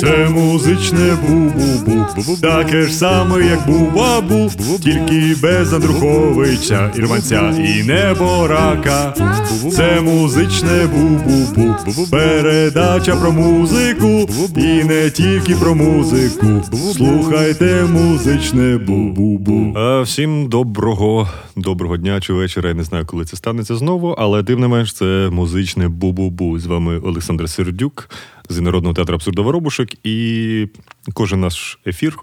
Це музичне бу-бу-бу. Таке ж саме, як бу-бабу, тільки без Андруховича, Ірванця і неборака. Це музичне бу-бу-бу. Передача про музику і не тільки про музику. Слухайте музичне бу-бу-бу. А, всім доброго, доброго дня чи вечора. Я не знаю, коли це станеться знову, але тим не менш, це музичне бу-бу-бу. З вами Олександр Сердюк з Народного театру абсурда Воробушок. І кожен наш ефір.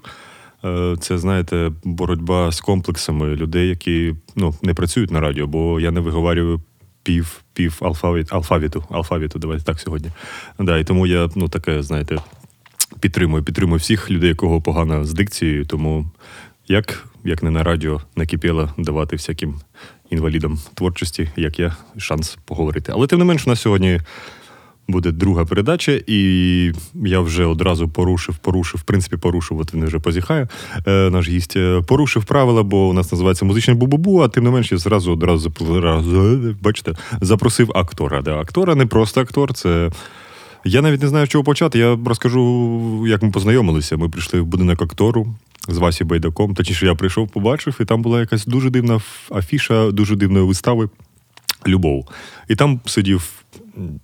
е, Це, знаєте, боротьба з комплексами людей, які ну, не працюють на радіо, бо я не виговарюю пів, пів алфавіт, алфавіту, алфавіту, давайте так сьогодні. Да, і тому я, ну, таке, знаєте, підтримую, підтримую всіх людей, кого погано з дикцією. Тому як, як не на радіо накипіло давати всяким інвалідам творчості, як я, шанс поговорити. Але тим не менш, у нас сьогодні буде друга передача, і я вже одразу порушив, порушив, в принципі, порушив, от він вже позіхає, е, наш гість е, порушив правила, бо у нас називається музичне бу-бу-бу, а тим не менш я зразу одразу бачите, запросив актора. Да, актора не просто актор, це. Я навіть не знаю, з чого почати. Я розкажу, як ми познайомилися. Ми прийшли в будинок актору з Васі Байдаком. Точніше, я прийшов, побачив, і там була якась дуже дивна афіша, дуже дивної вистави Любов. І там сидів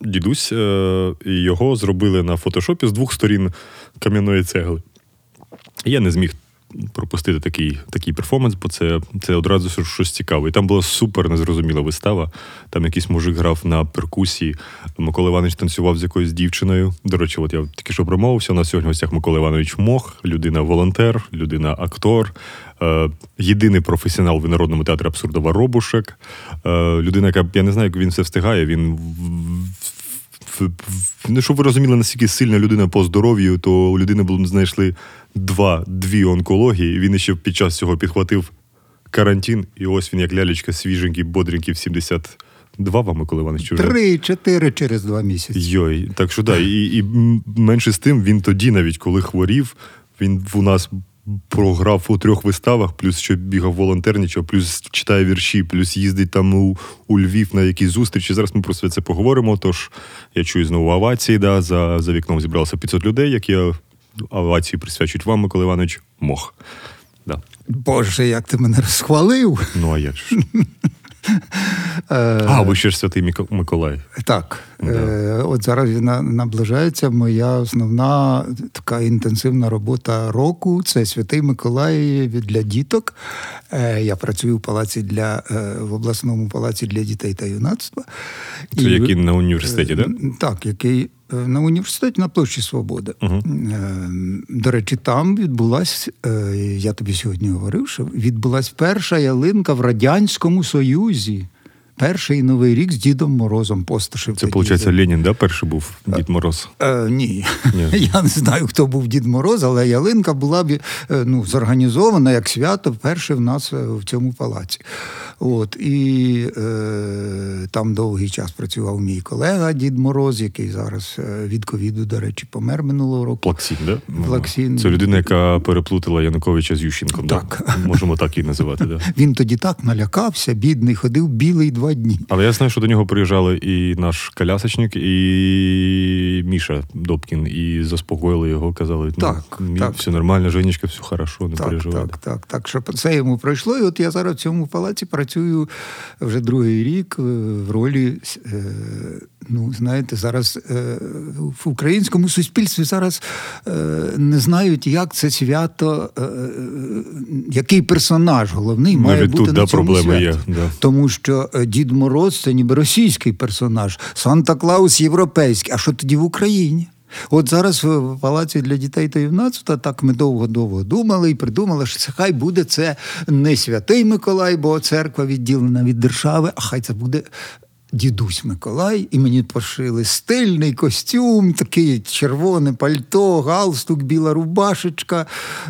дідусь, е, і його зробили на фотошопі з двох сторін кам'яної цегли. Я не зміг пропустити такий, такий перформанс, бо це, це одразу щось- цікаве. І там була супер незрозуміла вистава. Там якийсь мужик грав на перкусії. Микола Іванович танцював з якоюсь дівчиною. До речі, от я тільки що промовився. У нас сьогодні в гостях Микола Іванович Мох, людина-волонтер, людина-актор, е, єдиний професіонал в народному театрі абсурда Воробушек. Е, людина, яка я не знаю, як він все встигає. Він ну, щоб ви розуміли, наскільки сильна людина по здоров'ю, то у людини знайшли два, дві онкології. Він ще під час цього підхватив карантин, і ось він, як лялечка, свіженький, бодренький в 72 вам, Микола Іванович? Три-чотири через два місяці. Йой, так що да, і, і менше з тим, він тоді, навіть коли хворів, він у нас програв у трьох виставах, плюс ще бігав волонтерничав, плюс читає вірші, плюс їздить там у, у Львів на якісь зустрічі. Зараз ми про це поговоримо. Тож я чую знову овації. Да, за, за вікном зібралося 500 людей, які овації присвячують вам, Микола Іванович, мох. Да. Боже, як ти мене розхвалив. Ну а як ж? Е, А, ви ще ж святий Мико- Миколай. Так, Да. е, от зараз на- наближається моя основна така інтенсивна робота року. Це Святий Миколай для діток. Е, Я працюю в палаці для в обласному палаці для дітей та юнацтва. Це І- який на університеті, так? Так, який на університеті на площі Свободи. Угу. Е, До речі, там відбулась, е, я тобі сьогодні говорив, що відбулась перша ялинка в Радянському Союзі. Перший новий рік з Дідом Морозом Посташев. Це, виходить. Ленін, да, перший був Дід Мороз. Е, ні. Ні. я не знаю, хто був Дід Мороз, але ялинка була б, е, ну, зорганізована як свято вперше в нас е, в цьому палаці. От, і е, там довгий час працював мій колега Дід Мороз, який зараз е, від ковіду, до речі, помер минулого року. Плаксін, да? Плаксін. Це людина, яка переплутала Януковича з Ющенком. Так. Да? Можемо так її називати. Да? Він тоді так налякався, бідний, ходив білий два дні. Але я знаю, що до нього приїжджали і наш колясочник, і Міша Добкін, і заспокоїли його, казали, ну, Так, ні, так. все нормально, Женечка, все хорошо, не Так, переживай. так, так, так. Що це йому пройшло. І от я зараз в цьому палаці працюю вже другий рік е, в ролі. е, Ну, знаєте, зараз е, в українському суспільстві зараз не знають, як це свято, який персонаж головний має Навіть бути тут на да, цьому проблеми святі. є. Да. Тому що Дід Мороз це ніби російський персонаж, Санта Клаус європейський. А що тоді в Україні? От зараз в палаці для дітей та юнацтва так ми довго-довго думали і придумали, що це хай буде це не святий Миколай, бо церква відділена від держави, а хай це буде. Дідусь Миколай, і мені пошили стильний костюм, такий червоне пальто, галстук, біла рубашечка,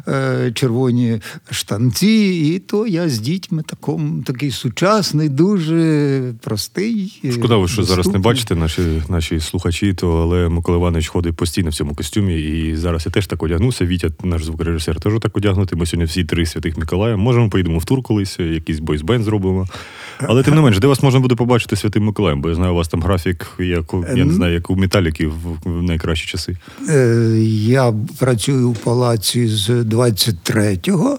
е, червоні штанці. І то я з дітьми таком, такий сучасний, дуже простий. е, Шкода, ви що зараз не бачите наші, наші слухачі, то але Микола Іванович ходить постійно в цьому костюмі, і зараз я теж так одягнувся. Вітя, наш звукорежисер, теж так одягнутий. Ми сьогодні всі три святих Миколая. Можемо поїдемо в тур колись, якийсь бойсбенд зробимо. Але тим не менш, де вас можна буде побачити святим Миколаєм? Бо я знаю, у вас там графік, як у, я не знаю, як у металіків в найкращі часи. Е, Я працюю в палаці з 23-го,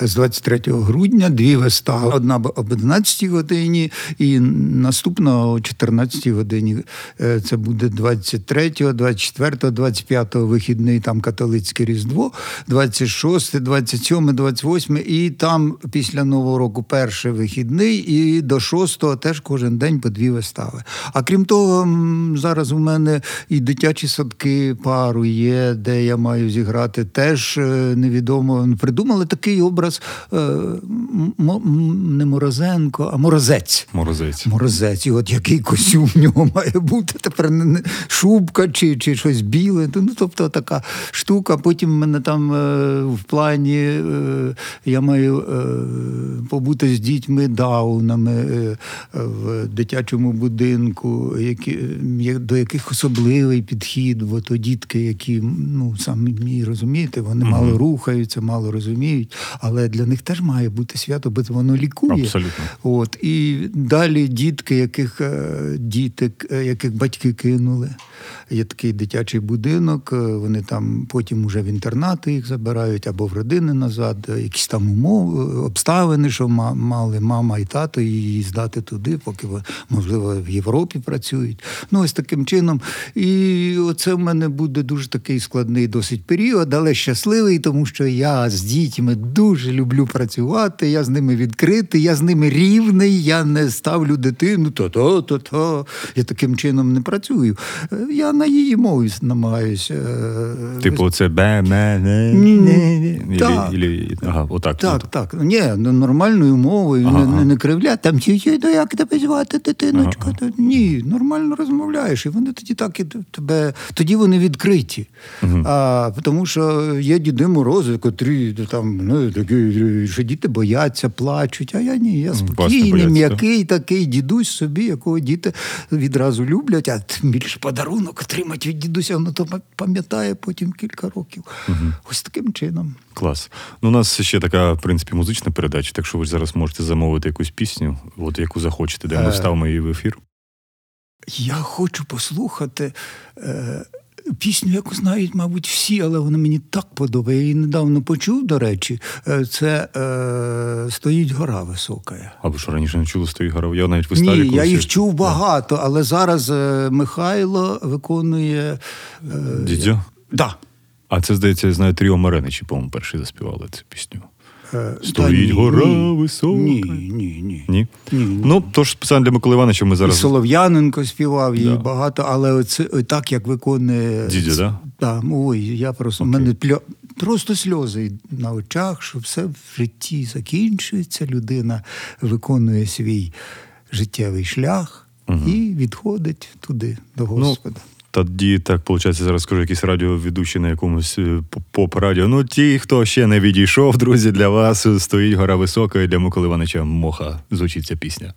з 23 грудня, дві вистави. Одна об 11 годині і наступна о 14 годині. Е, Це буде 23, 24, 25 вихідний, там католицьке Різдво, 26, 27, 28 і там після Нового року перший вихідний, і до 6 теж кожен день по дві вистави. А крім того, зараз у мене і дитячі садки пару є, де я маю зіграти. Теж е, невідомо. Придумали такий образ е, не Морозенко, а Морозець. Морозець. Морозець, і от який костюм в нього має бути. Тепер не- шубка чи, чи щось біле. Ну, тобто така штука. Потім в мене там е, в плані я маю побути з дітьми даунами в дитячому будинку, які, є- до яких особливий підхід, бо то дітки, які ну самі розумієте, вони мало рухаються, мало розуміють, але для них теж має бути свято, бо воно лікує. Абсолютно. От і далі дітки, яких е, діти, е, яких батьки кинули. Є такий дитячий будинок. е, Вони там потім уже в інтернати їх забирають або в родини назад. е, Якісь там умови, е, обставини, що ма- мали мама і тато, і її здати туди, поки ви, можливо в Європі працюють. Ну ось таким чином. І оце в мене буде дуже такий складний досить період, але щасливий, тому що я з дітьми дуже люблю працювати. Я з ними відкритий, я з ними рівний. Я не ставлю дитину то-то, то-то. Я таким чином не працюю. Я на її мові намагаюся. е, Типу, це бе, ме, не. Ні, Так. ага, отак. Так, так. Ні, ну, нормальною мовою, не, кривля. Там «Ті-ті, ну як тебе звати, дитиночка? То, ні, нормально розмовляєш. І вони тоді так і тебе. Тоді вони відкриті. А, тому що є діди морози, котрі там, ну, такі, що діти бояться, плачуть. А я ні, я спокійний, м'який такий дідусь собі, якого діти відразу люблять, а тим більше подарунок отримати від дідуся, воно то пам'ятає потім кілька років. Ось таким чином. Клас. Ну, у нас ще така, в принципі, музична передача, так що ви зараз можете замовити якусь пісню, от яку захочете, де ми Е. вставимо її в ефір. Я хочу послухати е, пісню, яку знають, мабуть, всі, але вона мені так подобає. Я її недавно почув, до речі. Е, Це е, стоїть гора висока. А ви що раніше не чули стоїть гора? Я навіть виставі. Ні, я їх чув багато, але зараз е, Михайло виконує. Е, Дідзьо? да. А це, здається, я знаю, Тріо Мареничі, по-моєму, перші заспівали цю пісню. Е, Стоїть та гора ні, висока. Ні, ні, ні. Ні? Ні. Ну, тож спеціально для Миколи Івановича ми І зараз. Солов'яненко співав її Да. багато, але оце так, як виконує Дідя, да? Так, ой, я просто Окей. мене пльо... просто сльози на очах, що все в житті закінчується. Людина виконує свій життєвий шлях і відходить туди до Господа. Тоді так, виходить, зараз скажу якийсь радіоведучий на якомусь е, поп-радіо. Ну, ті, хто ще не відійшов, друзі, для вас стоїть гора висока, і для Миколи Івановича Моха звучить ця пісня.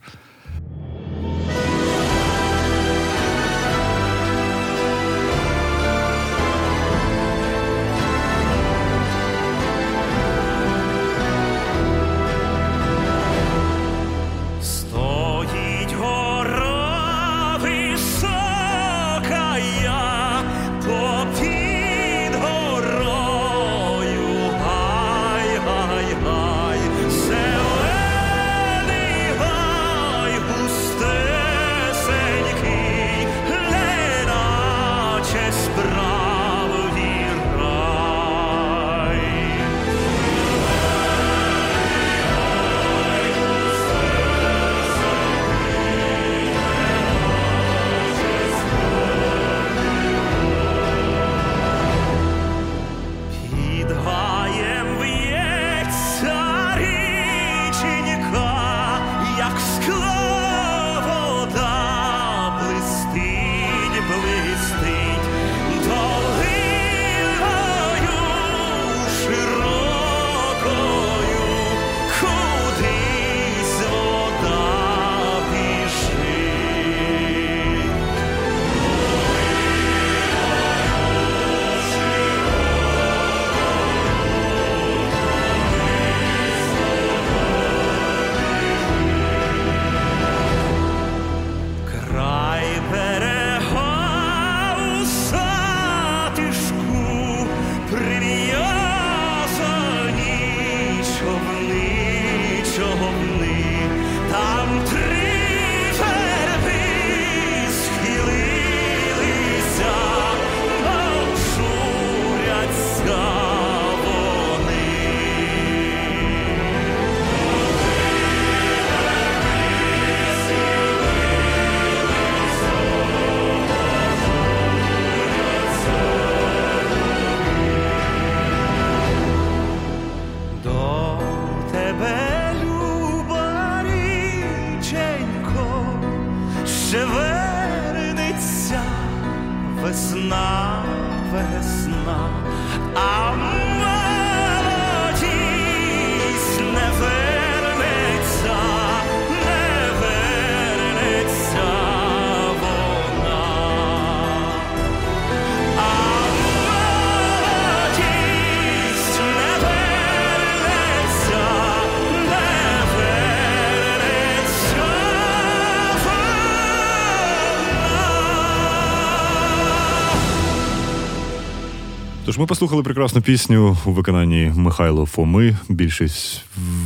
Тож ми послухали прекрасну пісню у виконанні Михайло Фоми. Більшість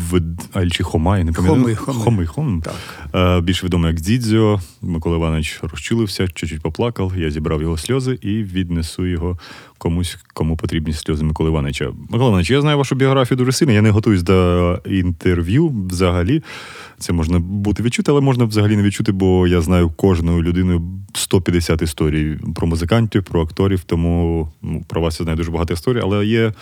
вид... а, чи Хома, я не пам'ятаю. Хоми, Хоми. Хоми, Хом. Так. Е, більш відомо як Дідзьо. Микола Іванович розчулився, чуть-чуть поплакав. Я зібрав його сльози і віднесу його комусь, кому потрібні сльози Миколи Івановича. Микола Іванович, я знаю вашу біографію дуже сильно. Я не готуюсь до інтерв'ю взагалі. Це можна бути відчути, але можна взагалі не відчути, бо я знаю кожною людиною 150 історій про музикантів, про акторів. Тому ну, про вас я знаю дуже багато історій, але є.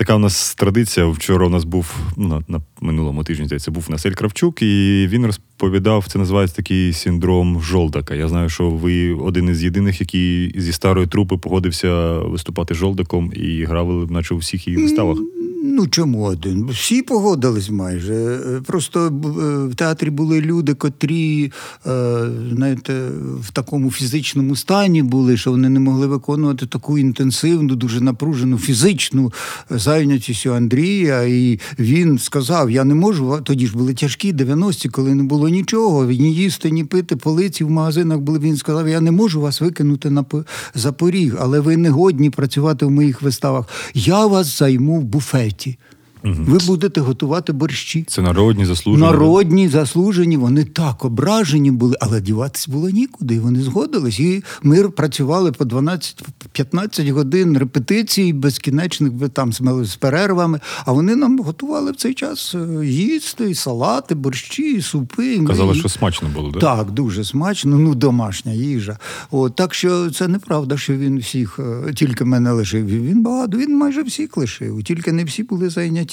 Така у нас традиція. Вчора у нас був ну, на, на минулому тижні, здається, був Насель Кравчук, і він розповідав, це називається такий синдром жолдака. Я знаю, що ви один із єдиних, який зі старої трупи погодився виступати жолдаком і грали, наче у всіх її виставах. Ну чому один? Всі погодились майже. Е, Просто е, в театрі були люди, котрі, е, знаєте, в такому фізичному стані були, що вони не могли виконувати таку інтенсивну, дуже напружену фізичну зайнятість у Андрія. І він сказав: Я не можу. Тоді ж були тяжкі 90-ті, коли не було нічого. Ні їсти, ні пити, полиці в магазинах були. Він сказав: Я не можу вас викинути на запоріг, але ви не годні працювати в моїх виставах. Я вас займу в буфеті. Ви будете готувати борщі. Це народні заслужені. Народні, заслужені, вони так ображені були, але діватись було нікуди. І вони згодились. І ми працювали по 12-15 годин репетицій, безкінечних там з перервами. А вони нам готували в цей час е, їсти, і салати, борщі, і супи. І Казали, їх- що смачно було, так? так, дуже смачно, ну домашня їжа. От, так що це неправда, що він всіх е, тільки мене лишив. Він багато, він майже всіх лишив, тільки не всі були зайняті.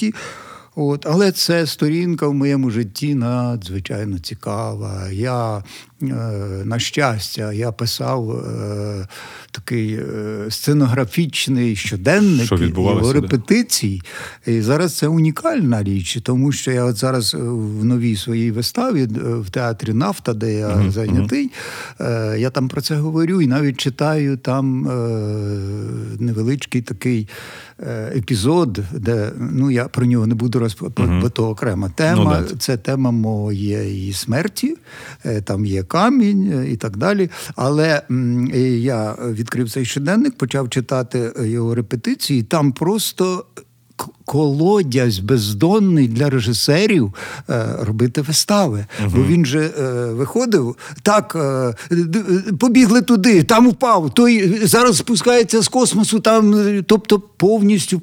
От, але це сторінка в моєму житті надзвичайно цікава. Я, на щастя, я писав е, такий е, сценографічний щоденник Що його репетицій. І зараз це унікальна річ, тому що я от зараз е, в новій своїй виставі е, в театрі Нафта, де я зайнятий, е, я там про це говорю і навіть читаю там е, невеличкий такий е, епізод, де ну я про нього не буду розповідати, бо то окрема тема. Ну. Це тема моєї смерті, е, там є камінь е, і так далі. Але я відкрив цей щоденник, почав читати е, його репетиції. Там просто. Колодязь бездонний для режисерів е, робити вистави. Бо він же е, виходив так, е, побігли туди, там впав, той зараз спускається з космосу, там, тобто повністю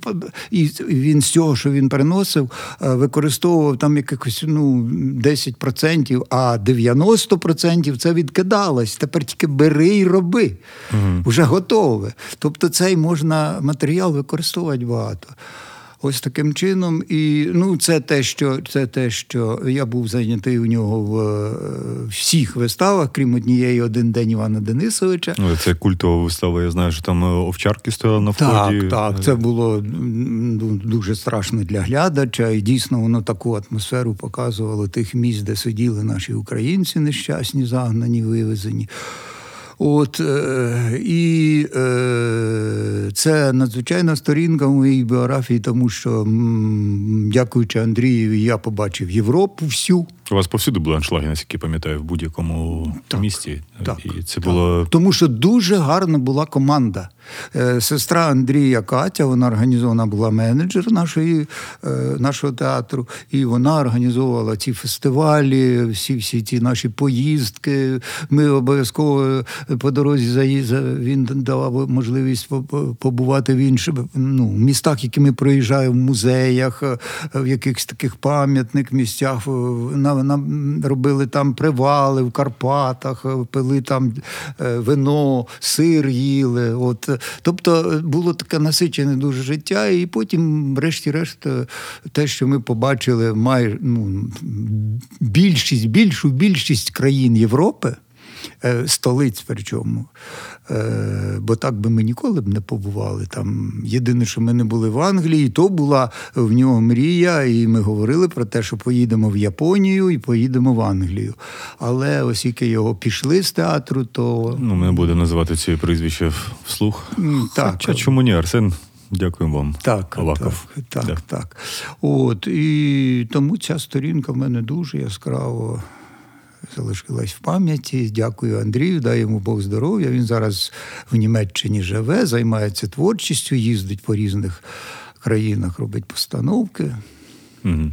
і він з цього, що він переносив, використовував там якихось ну, 10%, а 90% це відкидалось. Тепер тільки бери і роби. Вже готове. Тобто цей можна матеріал використовувати багато. Ось таким чином, і ну це те, що це те, що я був зайнятий у нього в е, всіх виставах, крім однієї один день Івана Денисовича. Ну, це культова вистава. Я знаю, що там е, овчарки стояли на Так, вході. так, це було ну, дуже страшно для глядача, і дійсно воно таку атмосферу показувало тих місць, де сиділи наші українці нещасні, загнані, вивезені. От е, і е, це надзвичайна сторінка в моїй біографії, тому що, дякуючи Андрієві, я побачив Європу всю. У вас повсюди були аншлаги, наскільки пам'ятаю, в будь-якому Так, місті. так, І це так. було Тому що дуже гарна була команда. Е, Сестра Андрія Катя, вона організована була менеджер нашої, е, нашого театру, і вона організовувала ці фестивалі, всі всі ці наші поїздки. Ми обов'язково по дорозі заїзд, він давав можливість по- по- побувати в інших ну, містах, які ми проїжджаємо, в музеях, е, в якихось таких пам'ятних місцях. На- робили там привали в Карпатах, е, пили там е, вино, сир їли. От. Тобто е, було таке насичене дуже життя, і потім, врешті-решт, те, що ми побачили, май, ну, більшість, більшу більшість країн Європи. Е, столиць, причому. Е, бо так би ми ніколи б не побували. Там єдине, що ми не були в Англії, то була в нього мрія, і ми говорили про те, що поїдемо в Японію і поїдемо в Англію. Але оскільки його пішли з театру, то Ну, ми будемо називати ці прізвища вслух. Так. Хоча чому ні, Арсен? Дякуємо вам. Так, Аваков. так, так, Да. так. От, і тому ця сторінка в мене дуже яскраво залишилась в пам'яті. Дякую Андрію, дай йому Бог здоров'я. Він зараз в Німеччині живе, займається творчістю, їздить по різних країнах, робить постановки. М,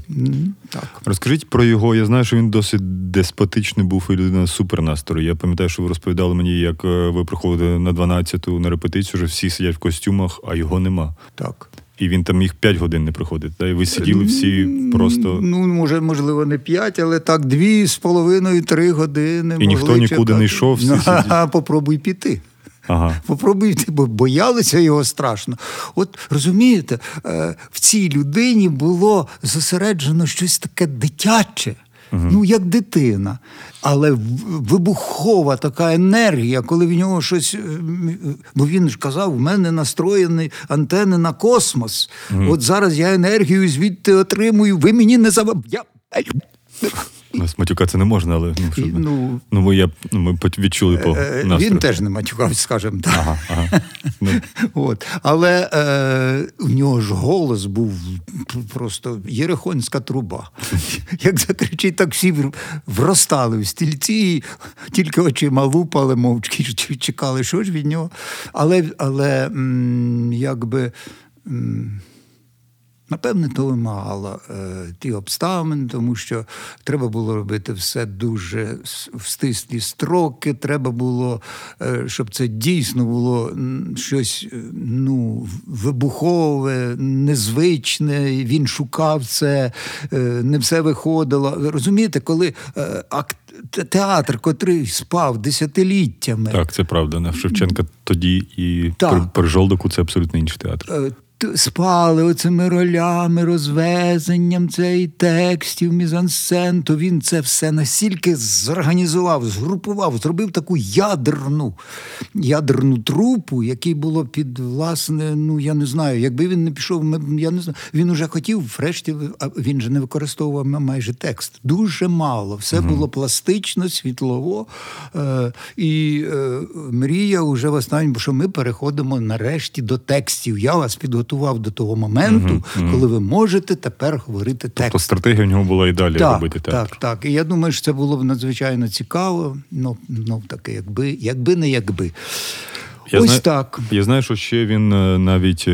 Так. Розкажіть про його. Я знаю, що він досить деспотичний був і людина супернастрою. Я пам'ятаю, що ви розповідали мені, як е, ви приходили на 12-ту на репетицію, вже всі сидять в костюмах, а його нема. так. І він там їх 5 годин не приходить. Та? І ви сиділи всі просто. Ну, може, можливо, не п'ять, але так, дві з половиною, три години. І ніхто нікуди чекати. не йшов, всі Ну. Попробуй піти. Ага. Попробуйте, бо боялися його страшно. От розумієте, е, в цій людині було зосереджено щось таке дитяче. Ну, як дитина, але вибухова така енергія, коли в нього щось. е, Бо він ж казав, в мене настроєні антени на космос. От зараз я енергію звідти отримую. Ви мені не забав. Я... Нас матюкатися не можна, але ну, щоб... Ну, ну ми, я, ну, ми відчули по Е, настрою. Він теж не матюкався, скажімо так. Ага, ага. Ну, От. Але е, у нього ж голос був просто єрехонська труба. Як закричить, так всі вростали в стільці, і тільки очима лупали мовчки, чекали, що ж від нього. Але, але м, якби. м, Напевне, то вимагало е, ті обставини, тому що треба було робити все дуже в стислі строки. Треба було, е, щоб це дійсно було щось е, ну, вибухове, незвичне. Він шукав це, е, не все виходило. Розумієте, коли е, акт, театр, котрий спав десятиліттями, так, це правда. На Шевченка тоді і Так. при Жолдоку це абсолютно інший театр. Спали оцими ролями, розвезенням цей текстів, мізансцен, то він це все настільки зорганізував, згрупував, зробив таку ядерну, ядерну трупу, який було під власне, ну я не знаю, якби він не пішов, я не знаю. Він уже хотів, врешті, а він же не використовував майже текст. Дуже мало. Все було пластично, світлово. Е, і е, мрія вже в останньому, що ми переходимо нарешті до текстів. Я вас підготував до того моменту, коли ви можете тепер говорити текст. Тобто стратегія в нього була і далі Так, робити театр. так, так. І я думаю, що це було б надзвичайно цікаво. Ну, ну таке, якби, якби не якби. Я Ось знаю- так. Я знаю, що ще він е, навіть.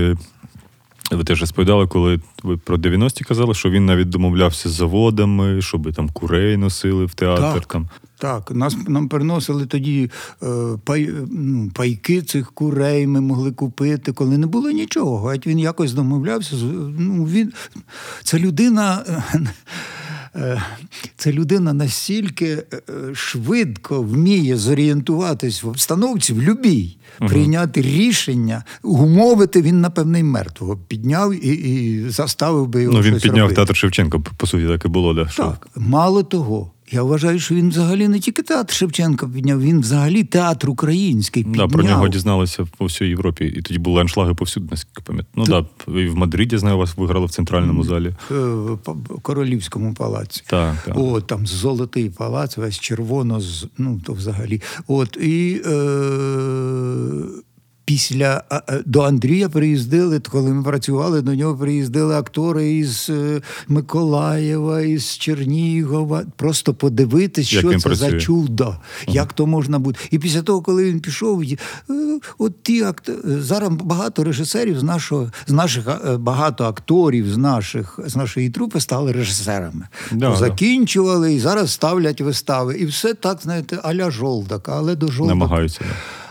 Е, Ви теж розповідали, коли ви про 90-ті казали, що він навіть домовлявся з заводами, щоб там курей носили в театр. Так. Там. Так, нас нам приносили тоді е, пай, ну, пайки цих курей, ми могли купити, коли не було нічого. Геть він якось домовлявся. Ну, він, це людина. Це людина настільки е, швидко вміє зорієнтуватись в обстановці в любій, прийняти рішення, умовити він, напевне, мертвого підняв і, і заставив би його. Ну, він щось підняв робити. театр Шевченка, по суті, так і було. Да, Так, мало того. Я вважаю, що він взагалі не тільки театр Шевченка підняв, він взагалі театр український Да, про нього дізналися по всій Європі, і тоді були аншлаги повсюди, наскільки пам'ятаю. Ну так, да, і в Мадриді, знаю, вас виграли в центральному залі. Е, в Королівському палаці. Так, так. О, там золотий палац, весь червоно, ну то взагалі. От і е, після до Андрія приїздили, коли ми працювали, до нього приїздили актори із е, Миколаєва, із Чернігова. Просто подивитись, Як що це за працює. чудо, як то можна бути. І після того, коли він пішов, е, от ті акт... зараз багато режисерів з нашого з наших е, багато акторів з наших з нашої трупи стали режисерами. Да, Закінчували і зараз ставлять вистави. І все так, знаєте, аля жолдака, але до жолдака. Намагаються.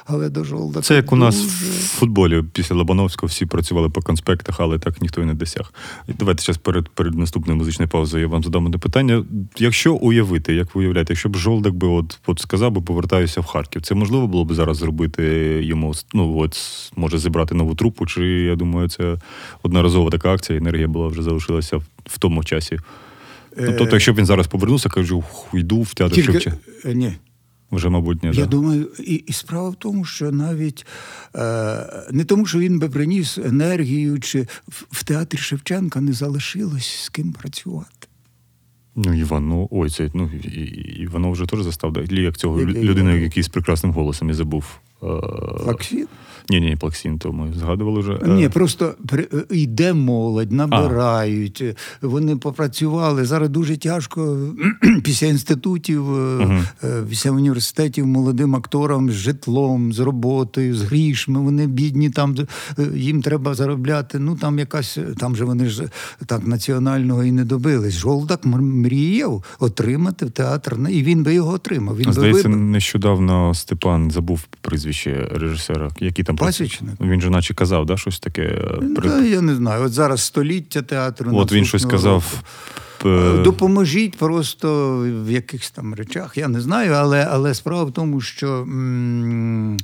Але до жолдака. Це як у нас дуже- в футболі після Лобановського всі працювали по конспектах, але так ніхто і не досяг. Давайте зараз перед, перед наступною музичною паузою я вам задам одне питання. Якщо уявити, як ви уявляєте, якщо б Жолдак би от, от сказав би повертаюся в Харків, це можливо було б зараз зробити йому, ну от може зібрати нову трупу, чи я думаю, це одноразова така акція, енергія була вже залишилася в, в тому часі. Ну, Тобто, якщо б він зараз повернувся, кажу, йду в театр Шевченка. е, ні. Вже, мабуть, ні. Я да? думаю, і, і справа в тому, що навіть е, не тому, що він би приніс енергію, чи в, в театрі Шевченка не залишилось з ким працювати. Ну, Івано, ой, це ну, і- і- Іванов вже теж застав. Да? Як цього Який людина, який з прекрасним голосом, я забув. Е, Лаксін? Ні, ні, Плаксін, то ми згадували вже. Е, Ні, просто при- е, йде молодь, набирають. е, Вони попрацювали. Зараз дуже тяжко після інститутів, е, е, після університетів молодим акторам з житлом, з роботою, з грішми. Вони бідні, там е, їм треба заробляти. Ну там якась там же вони ж так національного і не добились. Жолдак мріяв отримати в театр, і він би його отримав. Він би Здається, вибив. нещодавно Степан забув прізвище режисера, який там. Пасічник? Він же наче казав, да, щось таке. е, при- Та, я не знаю. От зараз століття театру. От він щось казав. року. е, Допоможіть просто в якихось там речах, я не знаю, але, але справа в тому, що м,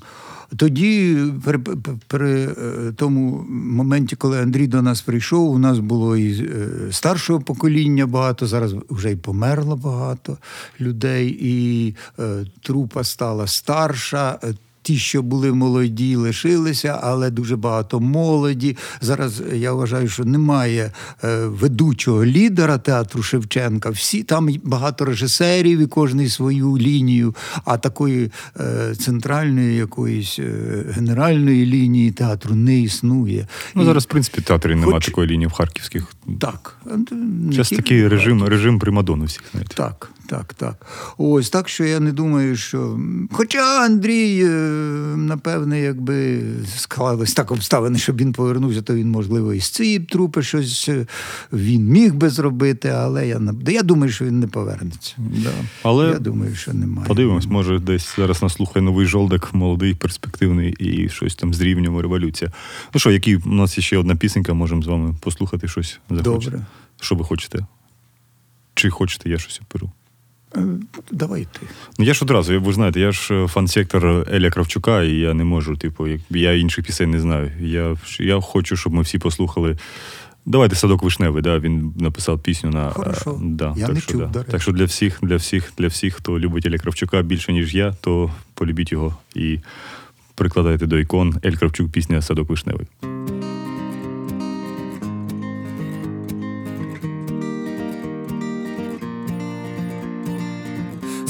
тоді, при, при- при е, тому моменті, коли Андрій до нас прийшов, у нас було і е, старшого покоління багато, зараз вже й померло багато людей, і е, трупа стала старша. Е, Ті, що були молоді, лишилися, але дуже багато молоді. Зараз я вважаю, що немає е, ведучого лідера театру Шевченка. Всі там багато режисерів і кожний свою лінію, а такої е, центральної якоїсь е, генеральної лінії театру не існує. Ну, зараз, в принципі, театрі немає Хоч- такої лінії в харківських. так. Зараз такий режим, режим примадону всіх, знаєте. так, так, так. Ось так, що я не думаю, що. Хоча Андрій, е, напевне, якби склались так обставини, щоб він повернувся, то він, можливо, і з цієї трупи щось е, він міг би зробити, але я, я думаю, що він не повернеться. Да. Але Я думаю, що немає. подивимось, може, десь зараз нас слухає новий жолдак, молодий, перспективний і щось там з рівнем революція. Ну що, які у нас є ще одна пісенька, можемо з вами послухати щось захочете. Добре. Що ви хочете? Чи хочете, я щось оперу? Е, Давай ти. Ну я ж одразу, ви знаєте, я ж е, фан-сектор Еля Кравчука, і я не можу, типу, я інших пісень не знаю. Я, я хочу, щоб ми всі послухали. Давайте садок вишневий, да, він написав пісню на Хорошо. е, Да, Я так не що, чув, да. речі. Так що для всіх, для всіх, для всіх, хто любить Еля Кравчука більше, ніж я, то полюбіть його і прикладайте до ікон Ель Кравчук, пісня Садок вишневий.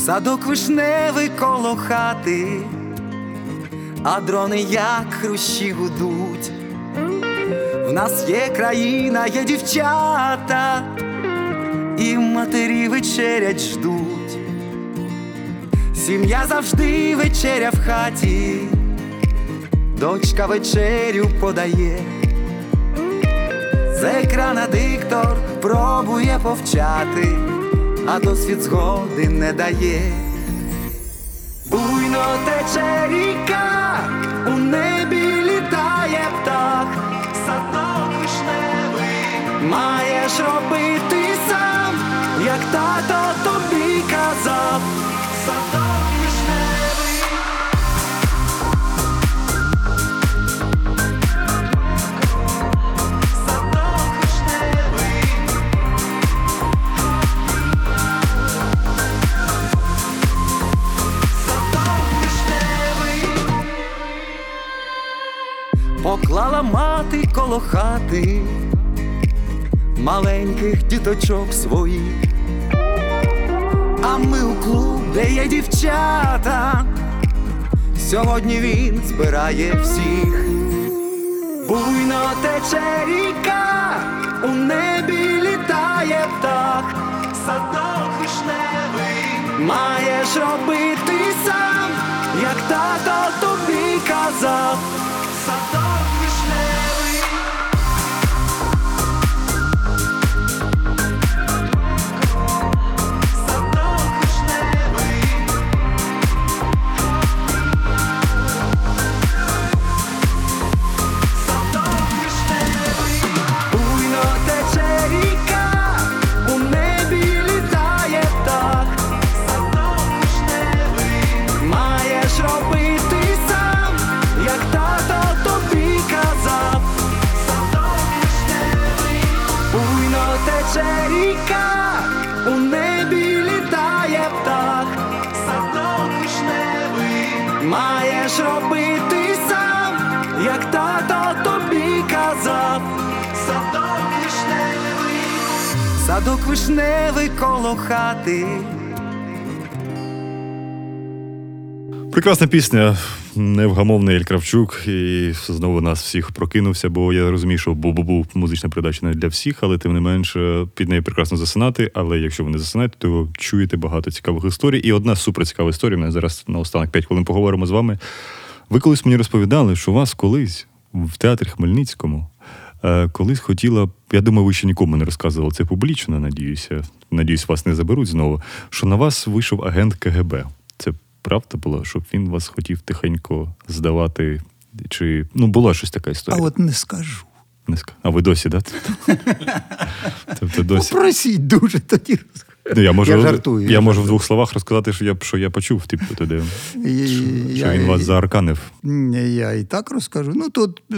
Садок вишневий коло хати, а дрони як хрущі гудуть. В нас є країна, є дівчата, і матері вечерять ждуть. Сім'я завжди вечеря в хаті, дочка вечерю подає. З екрана диктор пробує повчати, а досвід згоди не дає. Буйно тече ріка, у небі літає птах, садок вишневий маєш робити сам, як тато тобі казав, садок Поклала мати коло хати маленьких діточок своїх, а ми у клуб, де є дівчата. Сьогодні він збирає всіх. Буйно тече ріка, у небі літає птах, садок вишневий маєш робити сам, як тато тобі казав, садок садок вишневий коло хати. Прекрасна пісня, невгамовний Ель Кравчук, і знову нас всіх прокинувся, бо я розумію, що бу-бу-бу музична передача не для всіх, але тим не менше під нею прекрасно засинати. Але якщо ви не засинаєте, то чуєте багато цікавих історій. І одна суперцікава історія. Ми зараз на останок 5 хвилин поговоримо з вами. Ви колись мені розповідали, що у вас колись в театрі Хмельницькому е, колись хотіла. Я думаю, ви ще нікому не розказували це публічно, надіюся. Надіюсь, вас не заберуть знову. Що на вас вийшов агент КГБ. Це правда було, щоб він вас хотів тихенько здавати? Чи ну була щось така історія? А от не скажу. Не скажу. А ви досі, да? Тобто досі. Попросіть дуже тоді. Ну, я можу, Я жартую, я я можу в двох словах розказати, що я, що я почув, типу, туди, що, що я- він вас заарканив. Я і так розкажу. Ну тут е,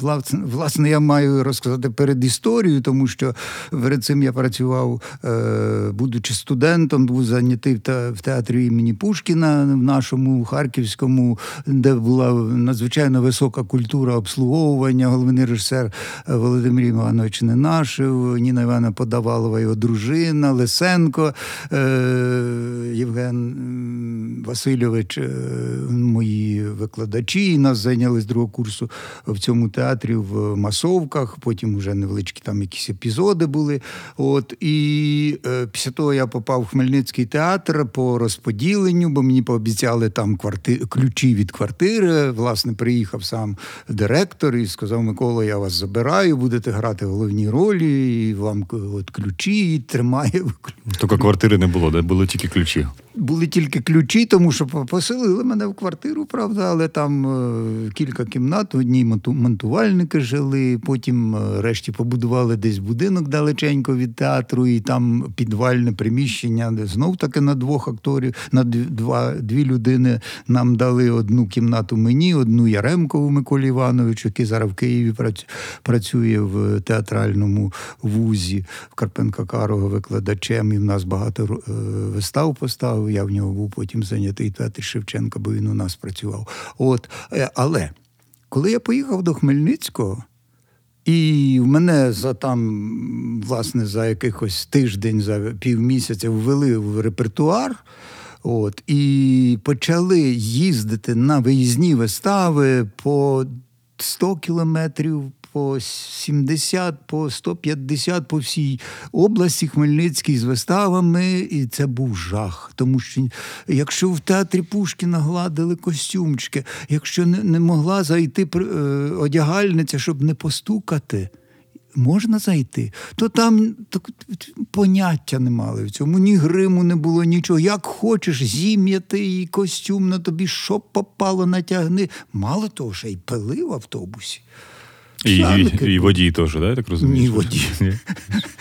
власне, власне я маю розказати перед історією, тому що перед цим я працював, е, будучи студентом, був зайнятий в театрі імені Пушкіна в нашому харківському, де була надзвичайно висока культура обслуговування. Головний режисер е, Володимир Іванович Ненашев, Ніна Івана Подавалова, його дружина, Лисенко, е, Євген Васильович, е, мої викладачі. Нас зайняли з другого курсу в цьому театрі в масовках. Потім вже невеличкі там якісь епізоди були. От і е, після того я попав в Хмельницький театр по розподіленню, бо мені пообіцяли там кварти... ключі від квартири. Власне, приїхав сам директор і сказав: Микола, я вас забираю, будете грати головні ролі, і вам от ключі і тримає. Тільки квартири не було, де були тільки ключі. Були тільки ключі, тому що по- поселили мене в квартиру, правда, але там е, кілька кімнат, в одній монту- монтувальники жили, потім е, решті побудували десь будинок далеченько від театру, і там підвальне приміщення, де знов таки на двох акторів, на два, дві людини нам дали одну кімнату мені, одну Яремкову Миколі Івановичу, який зараз в Києві працю- працює в театральному вузі в Карпенка Карого викладачем, і в нас багато е, вистав поставив. Я в нього був потім зайнятий в театрі Шевченка, бо він у нас працював. От, е, але коли я поїхав до Хмельницького. І в мене за там, власне, за якихось тиждень, за півмісяця ввели в репертуар. От, і почали їздити на виїзні вистави по 100 кілометрів, по 70, по 150 по всій області Хмельницькій з виставами, і це був жах. Тому що якщо в театрі Пушкіна гладили костюмчики, якщо не, не могла зайти е, одягальниця, щоб не постукати. Можна зайти, то там так, поняття не мали в цьому, ні гриму не було, нічого. Як хочеш, зім'ятий костюм на тобі, що попало, натягни. Мало того, ще й пили в автобусі. І, і, і водій теж, да, я так розумію? Ні, водій. Ні?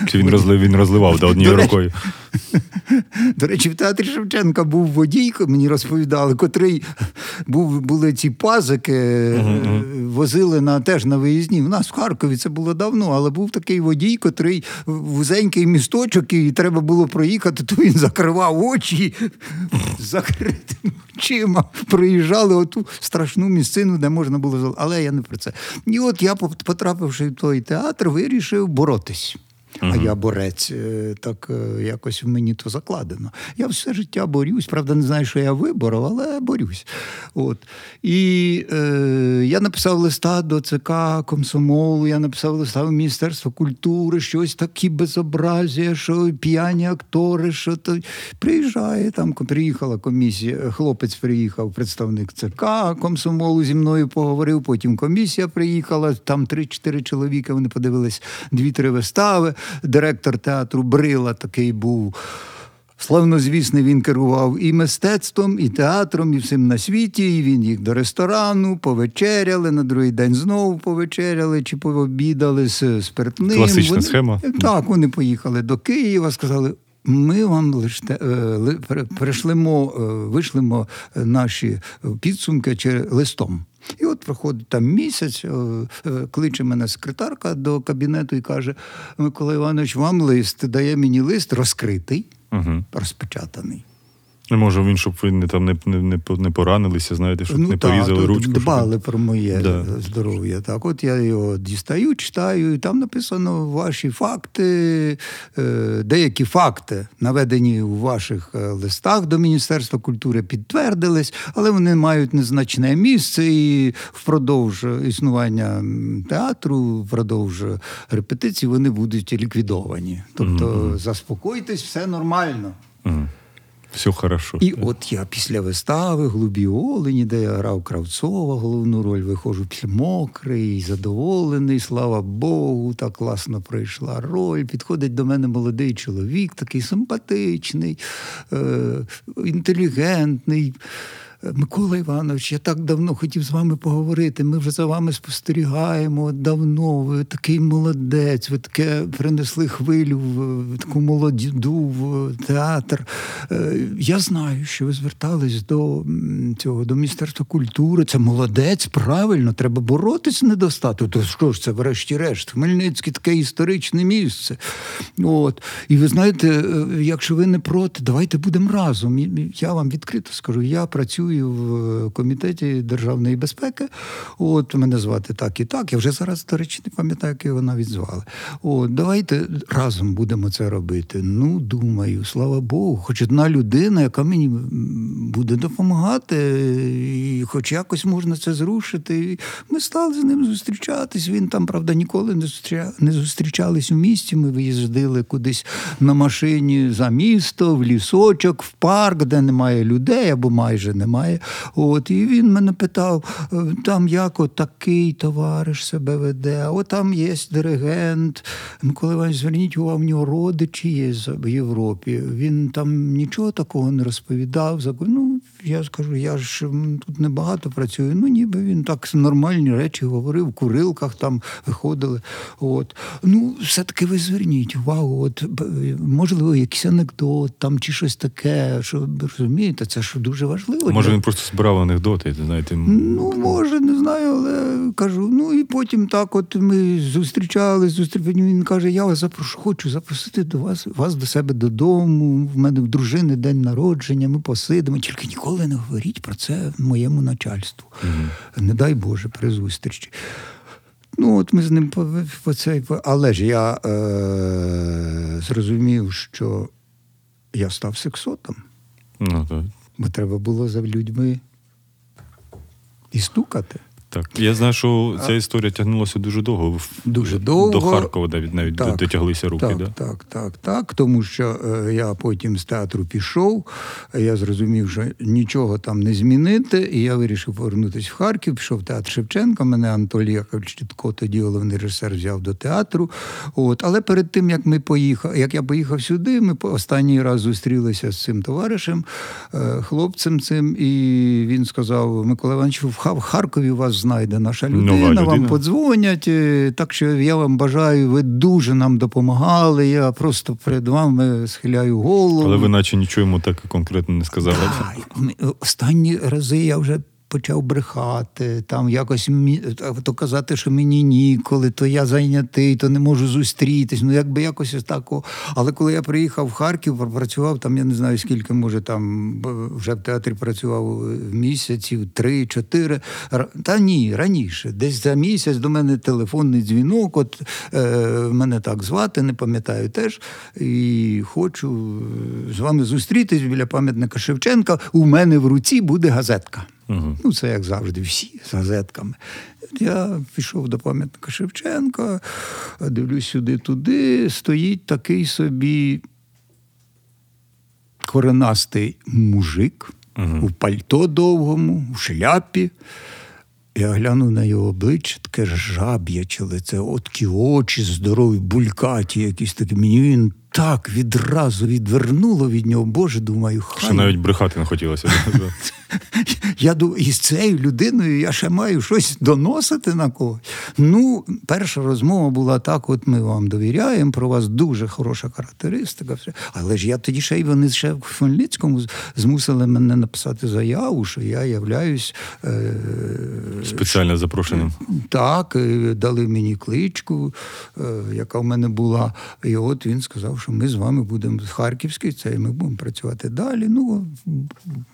Чи він розлив, він розливав да, однією До речі, рукою? До речі, в театрі Шевченка був водій, мені розповідали, котрий був, були ці пазики, е, возили на, теж на виїзні. У нас в Харкові це було давно, але був такий водій, котрий вузенький місточок, і треба було проїхати, то він закривав очі закритими очима. Проїжджали оту страшну місцину, де можна було. Але я не про це. І от я, потрапивши в той театр, вирішив боротись. А я борець, е, так е, якось в мені то закладено. Я все життя борюсь, правда, не знаю, що я виборов, але борюсь. От. І е, я написав листа до ЦК комсомолу, я написав листа в Міністерство культури, щось такі безобразія, що п'яні актори, що то приїжджає там, приїхала комісія, хлопець приїхав, представник ЦК комсомолу зі мною поговорив. Потім комісія приїхала, там 3-4 чоловіка. Вони подивились дві-три вистави. Директор театру Брила такий був. Славнозвісний він керував і мистецтвом, і театром, і всім на світі. І він їх до ресторану, повечеряли, на другий день знову повечеряли чи пообідали з спиртним. Класична Вони- схема. Так, вони поїхали до Києва, сказали. Ми вам лише е, пере- е, вишлемо е, наші підсумки чи листом. І от проходить там місяць, е, е, кличе мене секретарка до кабінету і каже: Микола Іванович, вам лист, дає мені лист розкритий, Угу. розпечатаний. Не може він, щоб ви не там не, не, не, не поранилися, знаєте, щоб не так, порізали ручку. щоб- Дбали про моє Да. здоров'я. Так, от я його дістаю, читаю, і там написано ваші факти, е, деякі факти, наведені у ваших е, листах до Міністерства культури, підтвердились, але вони мають незначне місце і впродовж існування театру, впродовж репетицій вони будуть ліквідовані. Тобто заспокойтесь, все нормально. Мгм. Все хорошо. І от я після вистави Глубі Олені, де я грав Кравцова головну роль, виходжу після мокрий, задоволений, слава Богу, так класно пройшла роль. Підходить до мене молодий чоловік, такий симпатичний, е- інтелігентний. Микола Іванович, я так давно хотів з вами поговорити. Ми вже за вами спостерігаємо давно. Ви такий молодець, ви таке принесли хвилю в таку молоду в театр. Е, Я знаю, що ви звертались до цього до Міністерства культури. Це молодець, правильно, треба боротися з недостатком. То що ж це, врешті-решт? Хмельницький таке історичне місце. От. І ви знаєте, е, якщо ви не проти, давайте будемо разом. Я вам відкрито скажу, я працюю в комітеті державної безпеки. От мене звати так і так. Я вже зараз, до речі, не пам'ятаю, як його навіть звали. От, давайте разом будемо це робити. Ну, думаю, слава Богу, хоч одна людина, яка мені буде допомагати, і хоч якось можна це зрушити. Ми стали з ним зустрічатись. Він там, правда, ніколи не зустріча... не зустрічались у місті. Ми виїздили кудись на машині за місто, в лісочок, в парк, де немає людей або майже немає. От і він мене питав: е, там як от такий товариш себе веде, а от там є диригент. Микола Іванович, зверніть увагу, в нього родичі є в Європі. Він там нічого такого не розповідав. Ну, я скажу, я ж тут небагато працюю. Ну, ніби він так нормальні речі говорив, в курилках там виходили. От. Ну, все-таки ви зверніть увагу, от можливо, якийсь анекдот там чи щось таке, що ви розумієте, це ж дуже важливо. Може, він просто збирав анекдоти, знаєте. Ну, може, не знаю, але кажу. Ну і потім так, от ми зустрічались, зустріч... Він каже: я вас запрошу, хочу запросити до вас, вас до себе додому. В мене в дружини день народження, ми посидимо. Тільки ніколи не говоріть про це моєму начальству. Не дай Боже, при зустрічі. Ну, от ми з ним по, по цей. по- Але ж я е- зрозумів, що я став сексотом, Ну, так. бо треба було за людьми і стукати. Так, я знаю, що ця історія тягнулася дуже довго. Дуже довго. До Харкова навіть навіть Так, дотяглися руки. Так, да? так, так, так. Тому що е, я потім з театру пішов, я зрозумів, що нічого там не змінити, і я вирішив повернутися в Харків, пішов в театр Шевченка. Мене Анатолій Яковлевич Тітко, тоді головний режисер, взяв до театру. От. Але перед тим, як ми поїхали, як я поїхав сюди, ми останній раз зустрілися з цим товаришем, е, хлопцем цим, і він сказав: Микола Іванович, в Харкові вас знайде наша людина, Нова вам подзвонять. е, Так що я вам бажаю, ви дуже нам допомагали. Я просто перед вами схиляю голову. Але ви наче нічого йому так конкретно не сказали. Так, Останні рази я вже почав брехати, там якось то казати, що мені ніколи, то я зайнятий, то не можу зустрітись. Ну, якби якось ось тако. Але коли я приїхав в Харків, працював там, я не знаю скільки, може, там вже в театрі працював в місяців, три-чотири. Та ні, раніше. Десь за місяць до мене телефонний дзвінок. От е, мене так звати, не пам'ятаю теж. І хочу е, з вами зустрітись біля пам'ятника Шевченка. У мене в руці буде газетка. Угу. Ну, це як завжди, всі з газетками. Я пішов до пам'ятника Шевченка, дивлюсь сюди-туди, стоїть такий собі коренастий мужик у пальто довгому, у шляпі. Я глянув на його обличчя, таке жаб'яче лице, от ті очі здорові, булькаті, якісь такі. Мені він так відразу відвернуло від нього. Боже, думаю, хай. Що навіть брехати не хотілося. Я думаю, із цією людиною я ще маю щось доносити на когось. Ну, перша розмова була так: от ми вам довіряємо, про вас дуже хороша характеристика. Але ж я тоді ще й вони ще в Хмельницькому змусили мене написати заяву, що я являюсь. Е- Спеціально запрошеним. так, е, дали мені кличку, е, яка в мене була. І от він сказав, що ми з вами будемо з Харківської, це ми будемо працювати далі. Ну,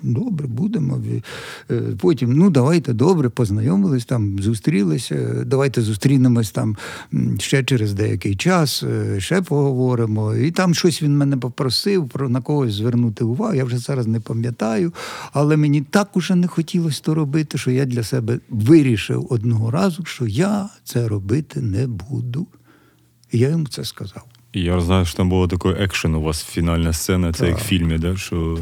добре, будемо. Е, Потім, ну давайте добре, познайомились там, зустрілися. Давайте зустрінемось там ще через деякий час, е, ще поговоримо. І там щось він мене попросив про на когось звернути увагу. Я вже зараз не пам'ятаю, але мені так уже не хотілося то робити, що я для себе вирішив одного разу, що я це робити не буду. І я йому це сказав. І я знаю, що там було такий екшен у вас фінальна сцена, це як в фільмі, да? що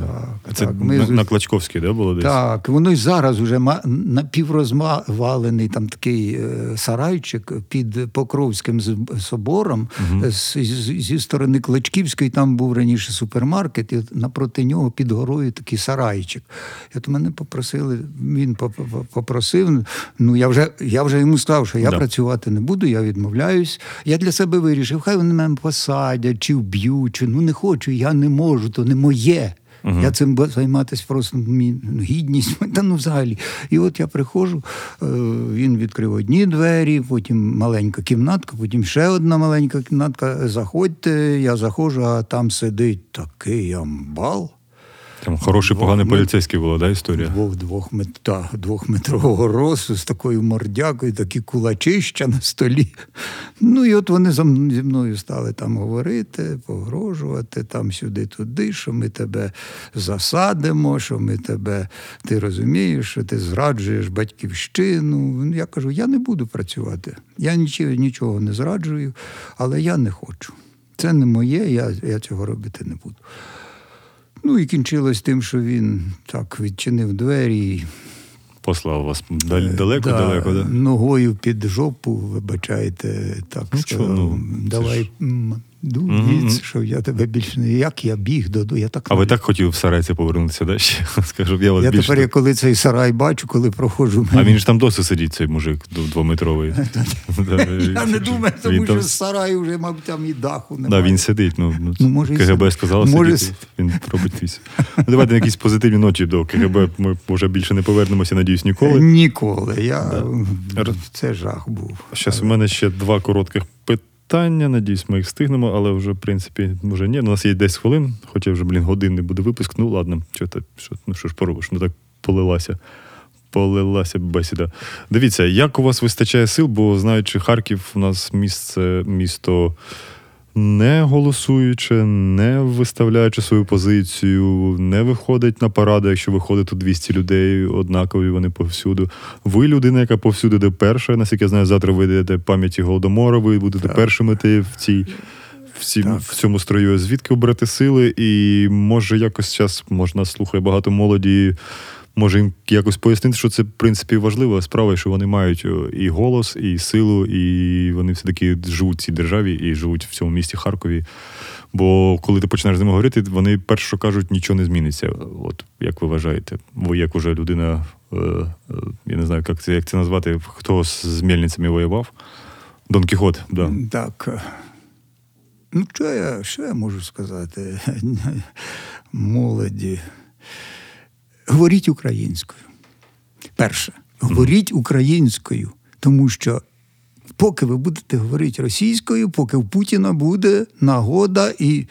Так, це так, ми на, Клачковській, да, було десь? Так, воно й зараз ма- напіврозвалений там такий е, сарайчик під Покровським собором з- з- зі сторони Клочківської, там був раніше супермаркет, і напроти нього під горою такий сарайчик. І от мене попросили, він поп- поп- попросив. Ну я вже я вже йому сказав, що я Да. працювати не буду, я відмовляюсь. Я для себе вирішив, хай вони мене посадять, чи вб'ють, чи ну не хочу, я не можу, то не моє. Я цим займатися просто мені ну, гідність, та ну взагалі. І от я приходжу, е, він відкрив одні двері, потім маленька кімнатка, потім ще одна маленька кімнатка. Заходьте, я заходжу, а там сидить такий амбал. Там хороший, поганий поліцейський була, да, історія? Двох, двох, та, двохметрового росту з такою мордякою, такі кулачища на столі. Ну і от вони зі мною стали там говорити, погрожувати, там сюди-туди, що ми тебе засадимо, що ми тебе, ти розумієш, що ти зраджуєш батьківщину. Я кажу, я не буду працювати. Я нічого, нічого не зраджую, але я не хочу. Це не моє, я, я цього робити не буду. Ну і кінчилось тим, що він так відчинив двері Послав вас Е, да, далеко, да? ногою під жопу, вибачайте, так Ну, сказав. чого, давай. це ж- м, ду, Мгм. від, що я тебе більше не. Як я біг до я так А ви так хотів в Сарайці повернутися, да? Ще скажу, я вас я більше. тепер, я коли цей сарай бачу, коли проходжу. А він ж там досі сидить, цей мужик дв- двометровий. Я не думаю, тому що з сараю вже, мабуть, там і даху Да, він сидить. Ну, ну, Ну, КГБ сидить. Може, сидіти, він робить вісь. Ну, давайте на якісь позитивні ночі до КГБ. Ми вже більше не повернемося, надіюсь, ніколи. Ніколи. Я це жах був. Зараз у мене ще два коротких питання. Надіюсь, ми їх встигнемо, але вже, в принципі, може ні. У нас є 10 хвилин, хоча вже, блін, годинний буде випуск. Ну, ладно, що, та- що, ну, що ж поробиш, ну так полилася. Полилася бесіда. Дивіться, як у вас вистачає сил, бо знаючи Харків, у нас місце, місто не голосуючи, не виставляючи свою позицію, не виходить на паради, якщо виходить тут 200 людей, однакові вони повсюду. Ви людина, яка повсюди йде перша. Наскільки я знаю, завтра ви йдете пам'яті Голодомора, ви будете першими йти в цій. В, цій, в цьому строю звідки обрати сили, і може якось зараз можна слухає багато молоді. Може їм якось пояснити, що це в принципі важлива справа, що вони мають і голос, і силу, і вони все-таки живуть в цій державі і живуть в цьому місті Харкові. Бо коли ти починаєш з ними говорити, вони перше, що кажуть, нічого не зміниться. От як ви вважаєте? Ви як уже людина, е, е, я не знаю, як це, як це назвати, хто з мельницями воював? Дон Кіхот, да. Так. Ну, що я, що я можу сказати? Молоді. Говоріть українською. Перше, говоріть українською, тому що поки ви будете говорити російською, поки в Путіна буде нагода і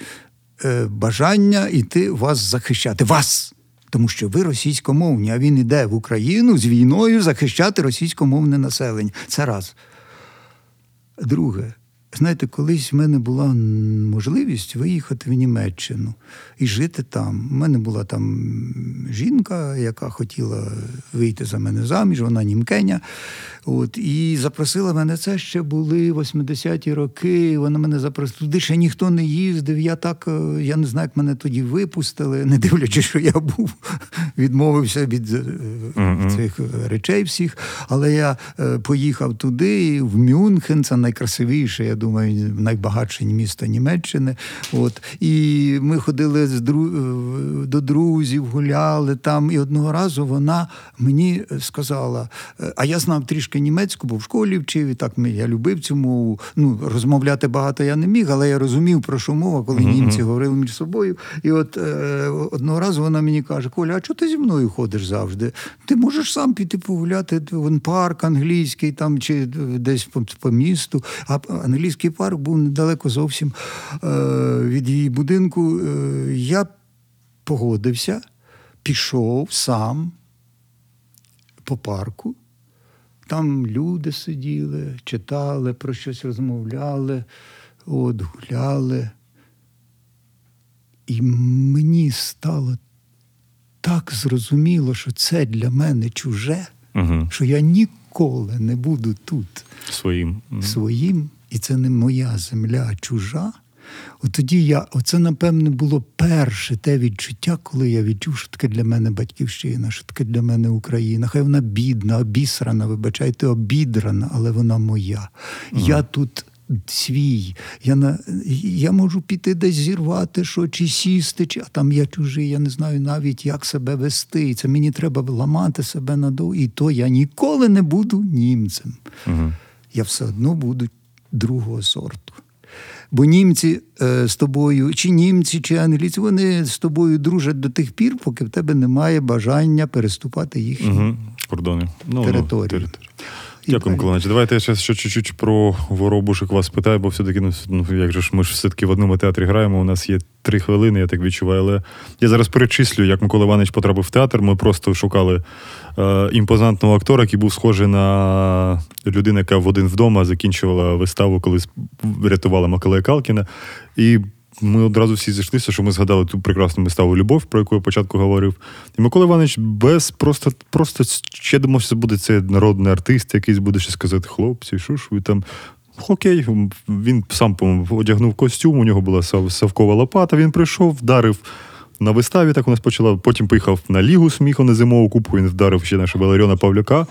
е, бажання іти вас захищати. Вас! Тому що ви російськомовні, а він іде в Україну з війною захищати російськомовне населення. Це раз. Друге, знаєте, колись в мене була можливість виїхати в Німеччину і жити там. У мене була там жінка, яка хотіла вийти за мене заміж, вона німкеня. От, і запросила мене. Це ще були 80-ті роки. Вона мене запросила. Туди ще ніхто не їздив. Я так, е, я не знаю, як мене тоді випустили, не дивлячись, що я був, відмовився від е, цих речей всіх. Але я е, поїхав туди, в Мюнхен, це найкрасивіше, я думаю, найбагатше місто Німеччини. От. І ми ходили з дру... до друзів, гуляли там. І одного разу вона мені сказала: а я знав трішки німецьку, бо в школі вчив, і так я любив цю мову. Ну, розмовляти багато я не міг, але я розумів, про що мова, коли німці говорили між собою. І от е, одного разу вона мені каже: Коля, а чого ти зі мною ходиш завжди? Ти можеш можеш сам піти погуляти. Вон парк англійський, там чи десь по, по місту. А англійський парк був недалеко зовсім е, від її будинку. Е, я погодився, пішов сам по парку. Там люди сиділи, читали, про щось розмовляли, от, гуляли. І мені стало так зрозуміло, що це для мене чуже, Угу. що я ніколи не буду тут Своїм. Своїм, і це не моя земля, а чужа. От тоді я, оце, напевне, було перше те відчуття, коли я відчув, що таке для мене батьківщина, що таке для мене Україна. Хай вона бідна, обісрана, вибачайте, обідрана, але вона моя. Я тут свій. Я, на, я можу піти десь зірвати, що, чи сісти, чи, а там я чужий, я не знаю навіть, як себе вести. І це мені треба ламати себе надовго. І то я ніколи не буду німцем Угу. я все одно буду другого сорту. Бо німці е, з тобою, чи німці, чи англійці, вони з тобою дружать до тих пір, поки в тебе немає бажання переступати їхні. Угу. Кордони. Ну, Території. Ну, території. Дякую, далі. Микола Давайте я ще, ще чуть-чуть про воробушек вас питаю, бо все-таки, ну, ну як же ж ми ж все-таки в одному театрі граємо. У нас є три хвилини, я так відчуваю. Але я зараз перечислю, як Микола Іванович потрапив в театр. Ми просто шукали е, імпозантного актора, який був схожий на людину, яка в один вдома закінчувала виставу, коли врятувала Миколая Калкіна. І ми одразу всі зійшлися, що ми згадали ту прекрасну виставу Любов, про яку я початку говорив. І Микола Іванович без просто, просто ще думав, що буде це народний артист, якийсь буде ще сказати, хлопці, що ж ви там. Окей, він сам одягнув костюм, у нього була савкова лопата. Він прийшов, вдарив на виставі. Так у нас почала. Потім поїхав на Лігу сміху на зимову купу. Він вдарив ще нашого Валеріона Павлюка.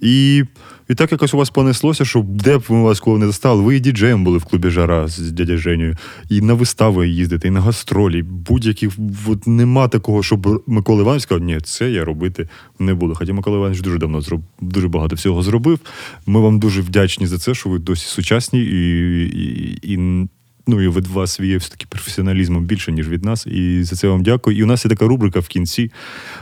І, і так якось у вас понеслося, що де б ми вас коли не застали, ви і діджеєм були в клубі Жара з дядя Женєю, і на вистави їздите, і на гастролі. Будь-які от нема такого, щоб Микола Іванович сказав, ні, це я робити не буду. Хоча Микола Іванович дуже давно зроб, дуже багато всього зробив. Ми вам дуже вдячні за це, що ви досі сучасні і, і, і Ну і від вас є все-таки професіоналізму більше, ніж від нас. І за це вам дякую. І у нас є така рубрика в кінці.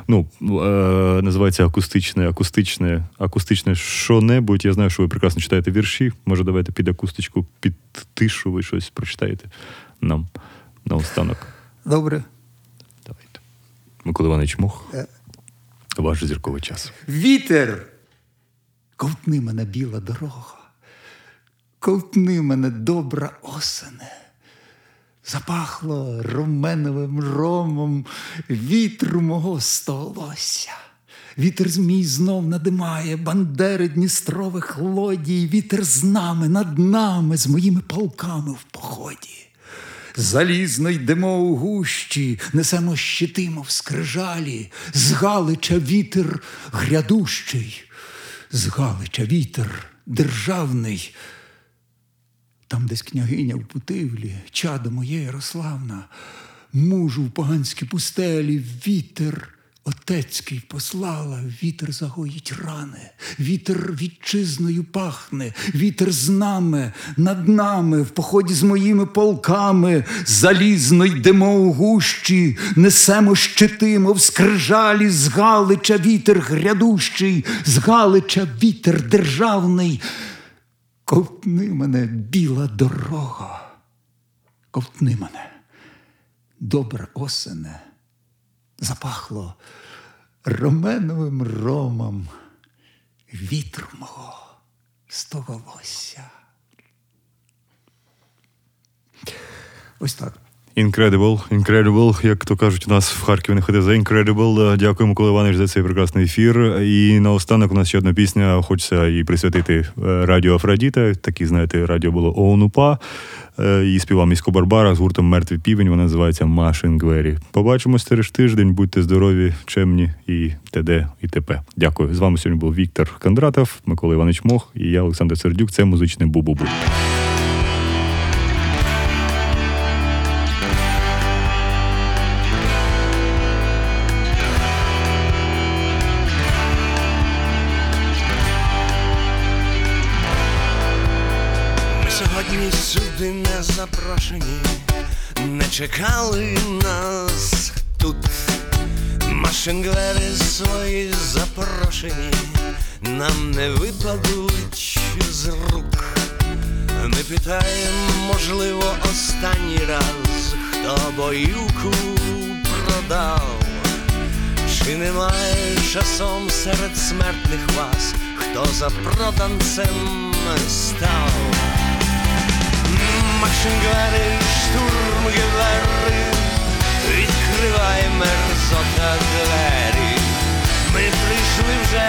Ну, е, називається акустичне, акустичне, акустичне що-небудь. Я знаю, що ви прекрасно читаєте вірші. Може, давайте під акустичку, під тишу ви щось прочитаєте нам наостанок. Добре. Давайте. Микола Іванович Мох. Е. Ваш зірковий час. Вітер! Ковтни мене біла дорога, ковтни мене добра осене. Запахло руменовим ромом вітру мого столося. Вітер змій знов надимає бандери Дністрових лодій, вітер з нами, над нами, з моїми полками в поході. Залізно йдемо у гущі, несемо щити, мов скрижалі, з Галича вітер грядущий, з Галича вітер державний. Там десь княгиня в Путивлі, чадо моє Ярославна, мужу в поганській пустелі, вітер отецький послала, вітер загоїть рани, вітер вітчизною пахне, вітер з нами, над нами, в поході з моїми полками, залізно йдемо у гущі, несемо щити, мов скрижалі, з Галича вітер грядущий, з Галича вітер державний. Ковтни мене, біла дорога, ковтни мене, добре осене, запахло роменовим ромом вітру мого сто волосся. Ось так. Incredible, incredible, як то кажуть, у нас в Харкові не ходить за incredible. Дякую, Микола Іванович, за цей прекрасний ефір. І наостанок у нас ще одна пісня. Хочеться її присвятити е, радіо Афродіта. Такі, знаєте, радіо було ООН-УПА. Е, Її співав місько Барбара з гуртом Мертвий півень. Вона називається Машингвері. Побачимось через тиждень. Будьте здорові, чемні і т.д. і т.п. Дякую. З вами сьогодні був Віктор Кондратов, Микола Іванович Мох і я, Олександр Сердюк. Це музичне бу-бу-бу. Запрошені, не чекали нас тут. Машинглери свої запрошені нам не випадуть з рук. Ми питаємо, можливо, останній раз, хто боюку продав, чи немає часом серед смертних вас, хто за проданцем став. Машинглери, штурмгевери, відкривай мерзота двері. Ми прийшли вже,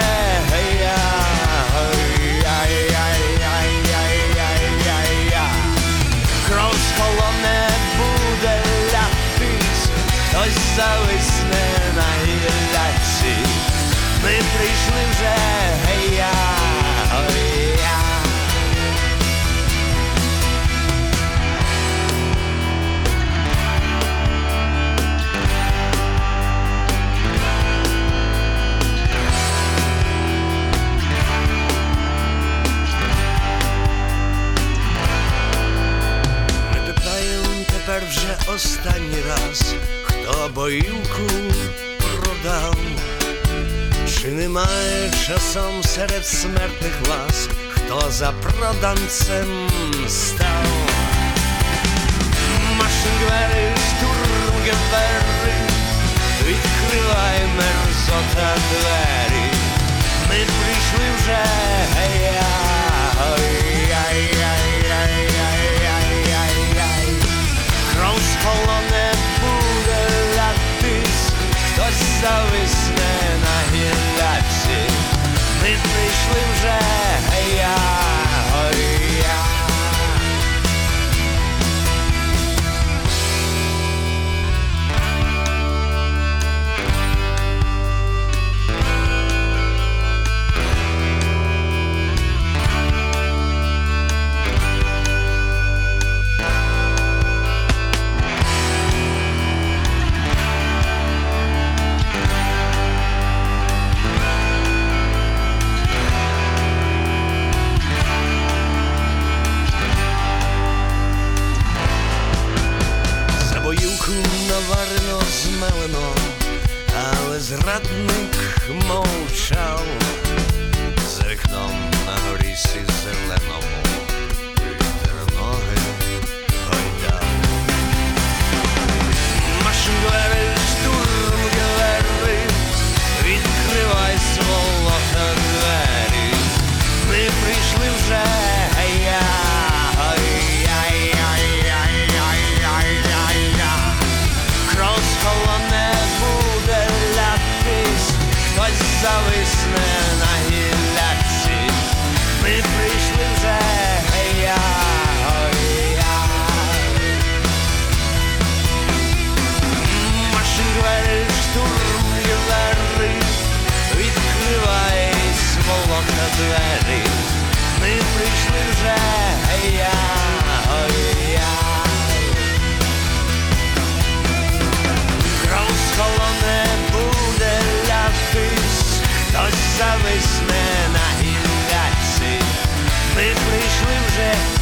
za prodancem stara зрадник мовчав за вікном на горісі зеленому зависне на гілляці. Ми прийшли вже.